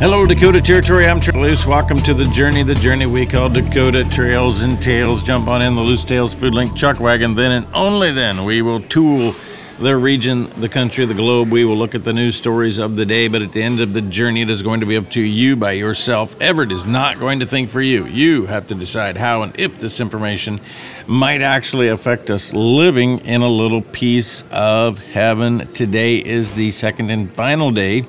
Hello, Dakota Territory. I'm Trail Loose. Welcome to the journey, the journey we call Dakota Trails and Tales. Jump on in the Loose Tales Food Link Chuck Wagon. Then and only then we will tool the region, the country, the globe. We will look at the news stories of the day, but at the end of the journey, it is going to be up to you by yourself. Everett is not going to think for you. You have to decide how and if this information might actually affect us living in a little piece of heaven. Today is the second and final day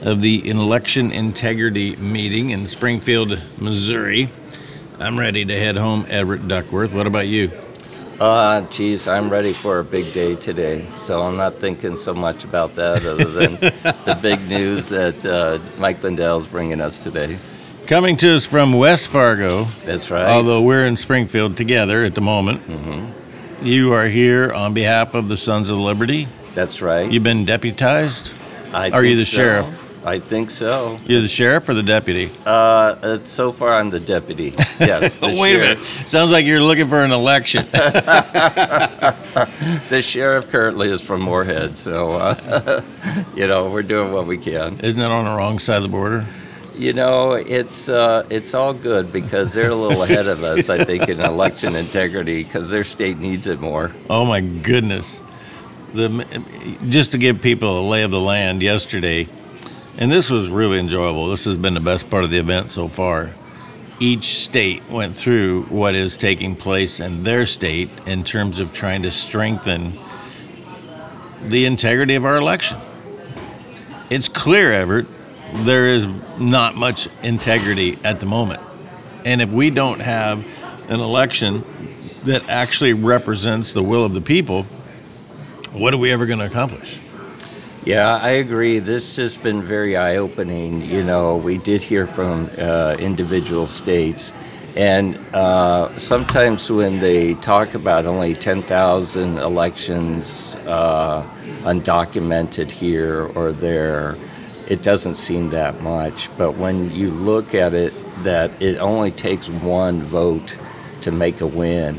of the election integrity meeting in Springfield, Missouri. I'm ready to head home, Everett Duckworth. What about you? Uh, geez, I'm ready for a big day today, so I'm not thinking so much about that other than the big news that uh, Mike Lindell's bringing us today. Coming to us from West Fargo, That's right. although we're in Springfield together at the moment. You are here on behalf of the Sons of Liberty. That's right. You've been deputized? I are you the so. sheriff? I think so. You're the sheriff or the deputy? Uh, uh, so far, I'm the deputy. Yes. The Wait a minute. Sounds like you're looking for an election. The sheriff currently is from Moorhead, so uh, you know we're doing what we can. Isn't that on the wrong side of the border? You know, it's uh, it's all good because they're a little ahead of us, I think, in election integrity because their state needs it more. Oh my goodness. The just to give people a lay of the land yesterday, and this was really enjoyable. This has been the best part of the event so far. Each state went through what is taking place in their state in terms of trying to strengthen the integrity of our election. It's clear, Everett, there is not much integrity at the moment. And if we don't have an election that actually represents the will of the people, what are we ever going to accomplish? Yeah, I agree. This has been very eye opening. You know, we did hear from uh, individual states, and uh, sometimes when they talk about only 10,000 elections uh, undocumented here or there, it doesn't seem that much. But when you look at it, that it only takes one vote to make a win,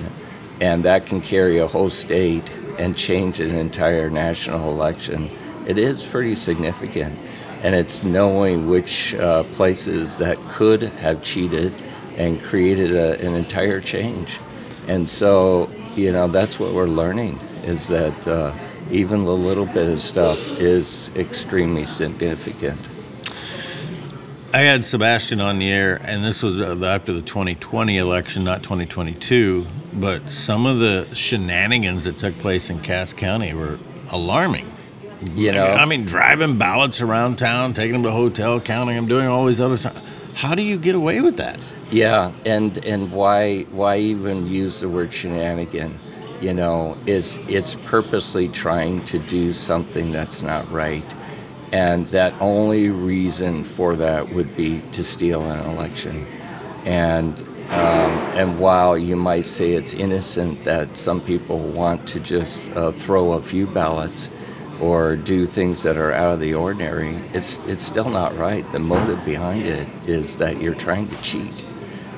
and that can carry a whole state and change an entire national election it is pretty significant. And it's knowing which uh, places that could have cheated and created a, an entire change. And so, you know, that's what we're learning is that uh, even the little bit of stuff is extremely significant. I had Sebastian on the air, and this was uh, after the 2020 election, not 2022. But some of the shenanigans that took place in Cass County were alarming. You know, I mean, driving ballots around town, taking them to a hotel, counting them, doing all these other stuff. How do you get away with that? Yeah, and and why why even use the word shenanigan? You know, it's it's purposely trying to do something that's not right, and that only reason for that would be to steal an election, and. Um, and while you might say it's innocent that some people want to just uh, throw a few ballots, or do things that are out of the ordinary, it's it's still not right. The motive behind it is that you're trying to cheat,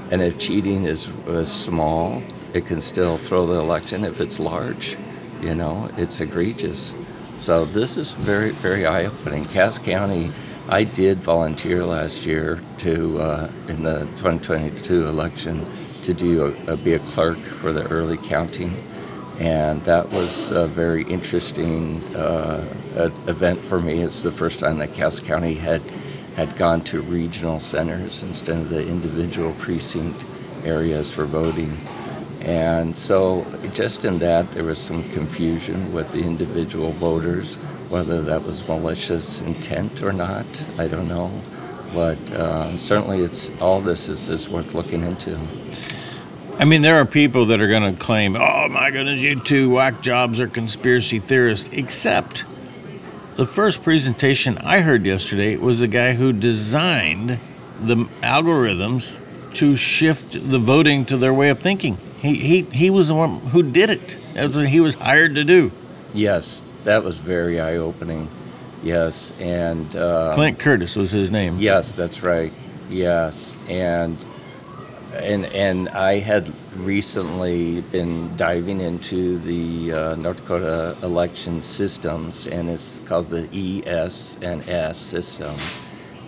and if cheating is, is small, it can still throw the election. If it's large, you know, it's egregious. So this is very very eye opening. Cass County. I did volunteer last year to uh, in the 2022 election to do a, a, be a clerk for the early counting and that was a very interesting uh, event for me. It's the first time that Cass County had had gone to regional centers instead of the individual precinct areas for voting. And so, just in that, there was some confusion with the individual voters, whether that was malicious intent or not. I don't know, but uh, certainly, it's all this is, is worth looking into. I mean, there are people that are going to claim, oh my goodness, you two whack jobs are conspiracy theorists, except the first presentation I heard yesterday was the guy who designed the algorithms to shift the voting to their way of thinking. He, he, he was the one who did it. That's what he was hired to do. Yes, that was very eye opening. Yes, and uh, Clint Curtis was his name. Yes, that's right. Yes, and and and I had recently been diving into the uh, North Dakota election systems, and it's called the ES and S system.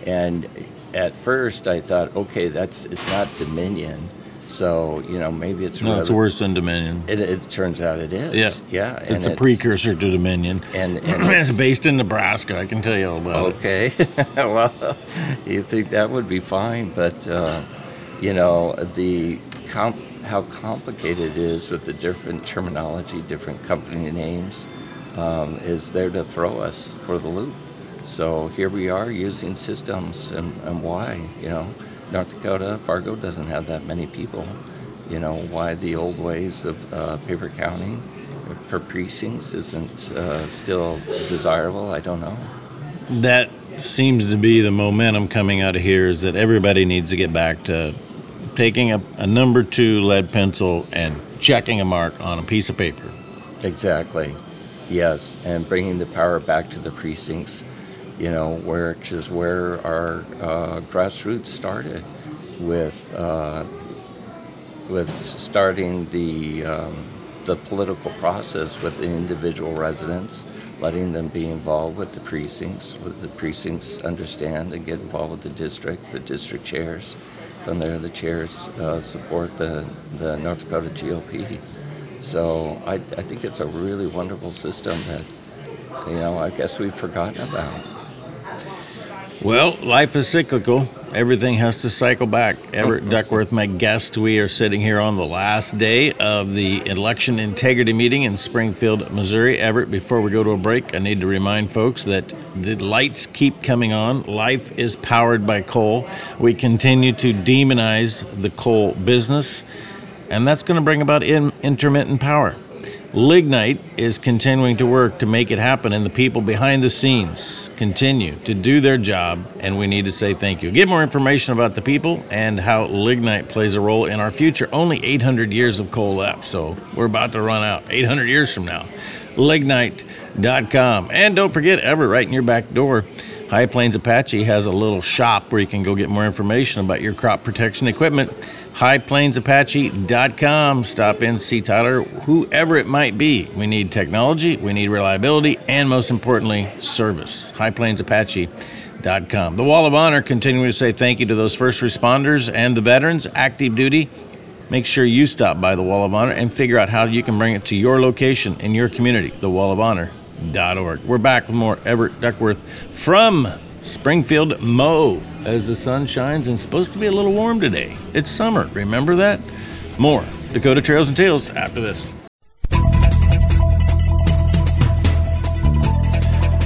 And at first I thought, okay, that's it's not Dominion, so you know maybe it's No, it's worse than Dominion. It, it turns out it is. Yeah. yeah, and It's a it- precursor to Dominion. and and it's it's, based in Nebraska. I can tell you all about it. okay. well, you think that would be fine, but uh, you know the comp- how complicated it is with the different terminology, different company names, um, is there to throw us for the loop. So here we are using systems, and, and why? You know, North Dakota, Fargo doesn't have that many people. You know, why the old ways of uh, paper counting per precincts isn't uh, still desirable? I don't know. That seems to be the momentum coming out of here is that everybody needs to get back to taking a, a number two lead pencil and checking a mark on a piece of paper. Exactly. Yes, and bringing the power back to the precincts, you know, which is where our uh, grassroots started with uh, with starting the um, the political process with the individual residents, letting them be involved with the precincts, with the precincts understand and get involved with the districts, the district chairs. From there, the chairs uh, support the, the North Dakota GOP. So I, I think it's a really wonderful system that, you know, I guess we've forgotten about. Well, life is cyclical. Everything has to cycle back. Everett oh. Duckworth, my guest, we are sitting here on the last day of the election integrity meeting in Springfield, Missouri. Everett, before we go to a break, I need to remind folks that the lights keep coming on. Life is powered by coal. We continue to demonize the coal business, and that's going to bring about in, intermittent power. Lignite is continuing to work to make it happen, and the people behind the scenes continue to do their job, and we need to say thank you. Get more information about the people and how Lignite plays a role in our future. Only 800 years of coal left, so we're about to run out 800 years from now. Lignite.com. And don't forget, ever right in your back door, High Plains Apache has a little shop where you can go get more information about your crop protection equipment highplainsapache.com. Stop in, see Tyler, whoever it might be. We need technology, we need reliability, and most importantly, service. highplainsapache.com. The Wall of Honor continuing to say thank you to those first responders and the veterans, active duty. Make sure you stop by the Wall of Honor and figure out how you can bring it to your location in your community, thewallofhonor.org. We're back with more Everett Duckworth from Springfield Mo as the sun shines and supposed to be a little warm today. It's summer, remember that? More Dakota Trails and Tales after this.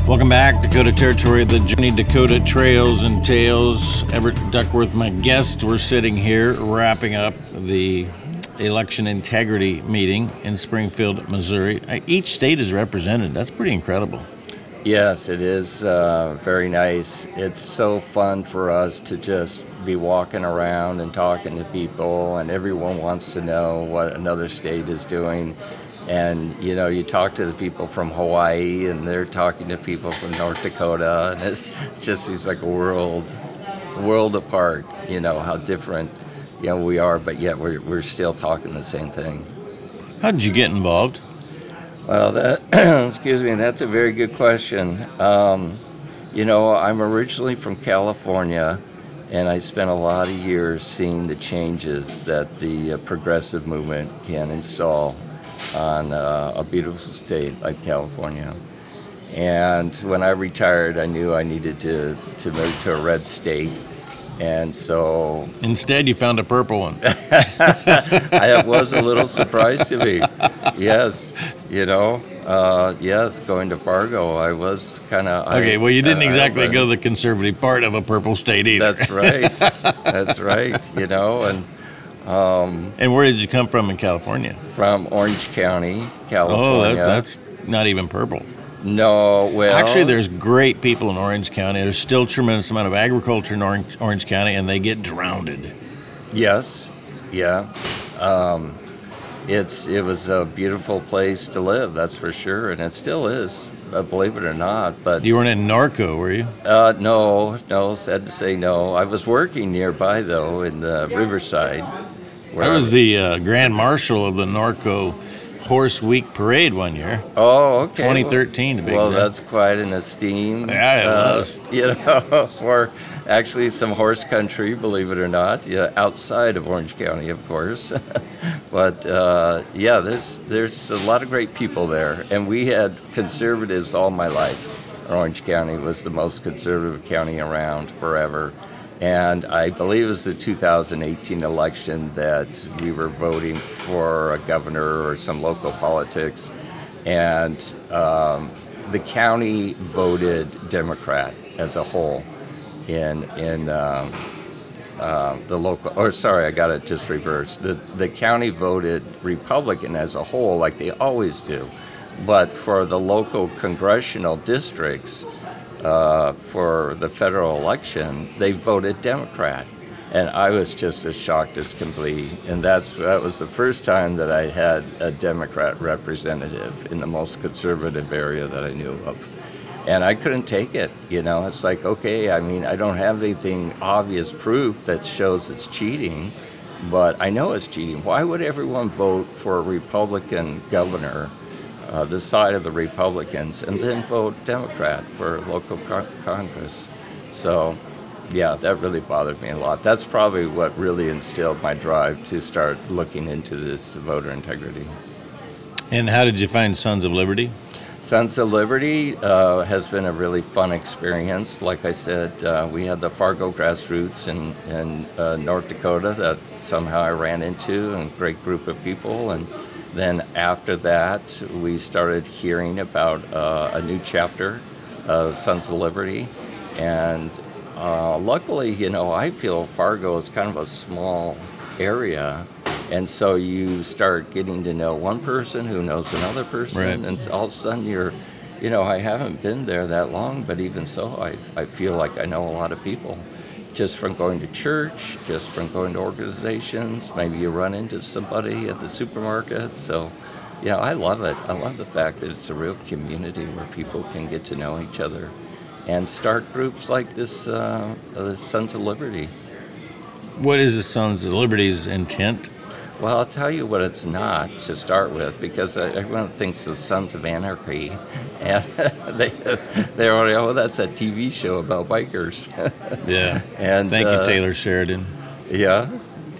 Welcome back, Dakota Territory, the Journey Dakota Trails and Tales. Everett Duckworth, my guest. We're sitting here wrapping up the election integrity meeting in Springfield, Missouri. Uh, Each state is represented. That's pretty incredible. Yes, it is uh, very nice. It's so fun for us to just be walking around and talking to people, and everyone wants to know what another state is doing. And you know, you talk to the people from Hawaii, and they're talking to people from North Dakota, and it just seems like a world, world apart. You know how different, you know, we are, but yet we're we're still talking the same thing. How did you get involved? Well, that excuse me, that's a very good question. Um, you know, I'm originally from California, and I spent a lot of years seeing the changes that the uh, progressive movement can install on uh, a beautiful state like California. And when I retired, I knew I needed to, to move to a red state. And so Instead, you found a purple one. I was a little surprised to me. Yes, you know, uh, yes, going to Fargo, I was kind of Okay, well, you didn't exactly opened. go to the conservative part of a purple state either. That's right. That's right. You know, and and where did you come from in California? from Orange County, Oh, California. that, that's not even purple. no. Well, Actually, there's great people in Orange County. There's still tremendous amount of agriculture in Orange, Orange County, and they get drowned. Yes, yeah. Um, it's it was a beautiful place to live, that's for sure, and it still is, uh, believe it or not. But You weren't in Norco, were you? Uh, no, no, sad to say no. I was working nearby though in the Riverside. I was the uh, Grand Marshal of the Norco Horse Week Parade one year. Oh, okay. 2013 to be Well, exact. that's quite an esteem. Yeah, it uh, was. You know, for actually some horse country, believe it or not, yeah, outside of Orange County, of course. but uh, yeah, there's there's a lot of great people there, and we had conservatives all my life. Orange County was the most conservative county around forever. And I believe it was the 2018 election that we were voting for a governor or some local politics. And um, the county voted Democrat as a whole in, in um, uh, the local, or sorry, I got it just reversed. The, the county voted Republican as a whole, like they always do. But for the local congressional districts, uh, for the federal election, they voted Democrat. And I was just as shocked as can be. And that's, that was the first time that I had a Democrat representative in the most conservative area that I knew of. And I couldn't take it. You know, it's like, okay, I mean, I don't have anything obvious proof that shows it's cheating, but I know it's cheating. Why would everyone vote for a Republican governor uh, the side of the Republicans and then vote Democrat for local co- Congress. So, yeah, that really bothered me a lot. That's probably what really instilled my drive to start looking into this voter integrity. And how did you find Sons of Liberty? Sons of Liberty uh, has been a really fun experience. Like I said, uh, we had the Fargo grassroots in, in uh, North Dakota that somehow I ran into, and a great group of people. And then after that, we started hearing about uh, a new chapter of Sons of Liberty. And uh, luckily, you know, I feel Fargo is kind of a small area. And so you start getting to know one person who knows another person. Right. And all of a sudden you're, you know, I haven't been there that long, but even so, I, I feel like I know a lot of people just from going to church, just from going to organizations. Maybe you run into somebody at the supermarket. So, yeah, I love it. I love the fact that it's a real community where people can get to know each other and start groups like this, uh, the Sons of Liberty. What is the Sons of Liberty's intent? Well, I'll tell you what it's not to start with, because everyone thinks of Sons of Anarchy, and they they're already oh that's a TV show about bikers. yeah. And thank uh, you, Taylor Sheridan. Yeah,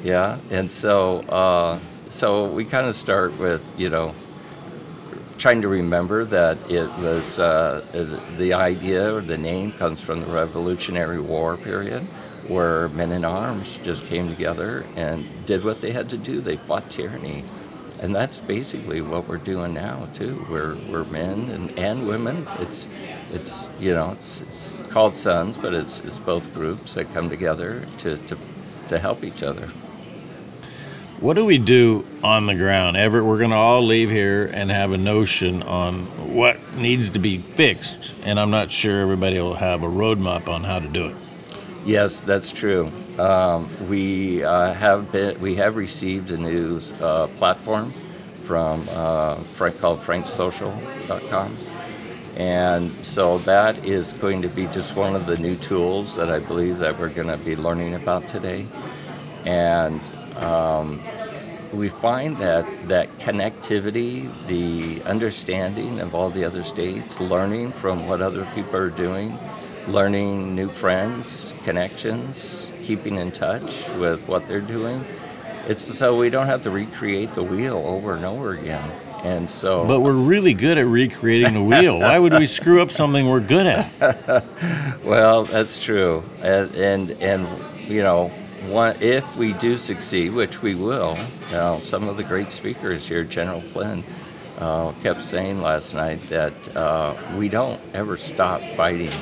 yeah, and so uh, so we kind of start with you know trying to remember that it was uh, the idea or the name comes from the Revolutionary War period where men in arms just came together and did what they had to do. They fought tyranny. And that's basically what we're doing now too. We're, we're men and, and women. It's it's you know it's, it's called Sons, but it's, it's both groups that come together to, to, to help each other. What do we do on the ground? Everett, we're going to all leave here and have a notion on what needs to be fixed, and I'm not sure everybody will have a roadmap on how to do it. Yes, that's true. Um, we uh, have been, we have received a new uh, platform from uh, Frank called franksocial.com. And so that is going to be just one of the new tools that I believe that we're going to be learning about today. And um, we find that that connectivity, the understanding of all the other states, learning from what other people are doing, learning new friends, connections, keeping in touch with what they're doing. It's so we don't have to recreate the wheel over and over again. And so But we're really good at recreating the wheel. Why would we screw up something we're good at? well, that's true. And and, and you know, one, if we do succeed, which we will, you know, some of the great speakers here, General Flynn, uh, kept saying last night that uh, we don't ever stop fighting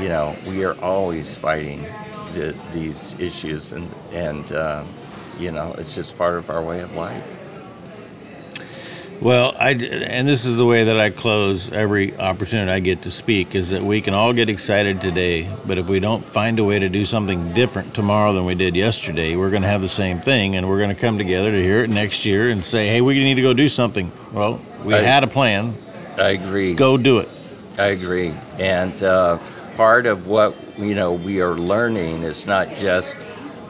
you know, we are always fighting the, these issues, and and uh, you know, it's just part of our way of life. Well, I and this is the way that I close every opportunity I get to speak is that we can all get excited today, but if we don't find a way to do something different tomorrow than we did yesterday, we're going to have the same thing, and we're going to come together to hear it next year and say, "Hey, we need to go do something." Well, we I, had a plan. I agree. Go do it. I agree, and. Uh, part of what you know we are learning is not just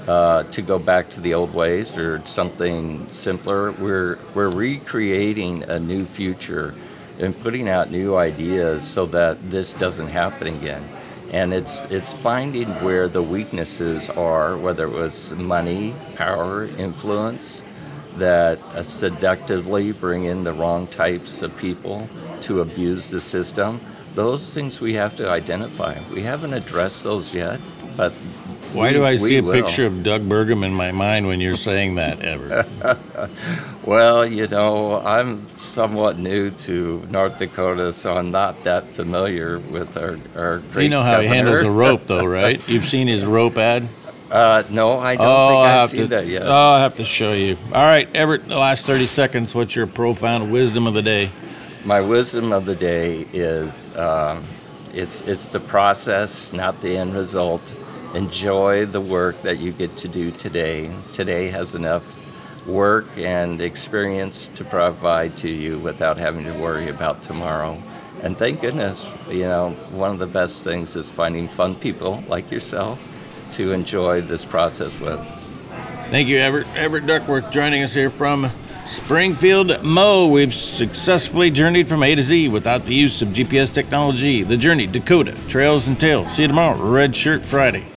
uh, to go back to the old ways or something simpler. We're we're recreating a new future and putting out new ideas so that this doesn't happen again. And it's it's finding where the weaknesses are, whether it was money, power, influence, that seductively bring in the wrong types of people to abuse the system. Those things we have to identify. We haven't addressed those yet, but Why we- do I see a will. picture of Doug Burgum in my mind when you're saying that, Everett? Well, you know, I'm somewhat new to North Dakota, so I'm not that familiar with our, our great you know how he handles a rope, though, right? You've seen his rope ad? Uh, no, I don't oh, think I've seen to. that yet. Oh, I have to show you. All right, Everett. The last thirty seconds. What's your profound wisdom of the day? My wisdom of the day is um, it's it's the process, not the end result. Enjoy the work that you get to do today. Today has enough work and experience to provide to you without having to worry about tomorrow. And thank goodness, you know, one of the best things is finding fun people like yourself to enjoy this process with. Thank you, Everett. Everett Duckworth joining us here from Springfield, Mo. We've successfully journeyed from A to Z without the use of GPS technology. The journey, Dakota, Trails and Tales. See you tomorrow, Red Shirt Friday.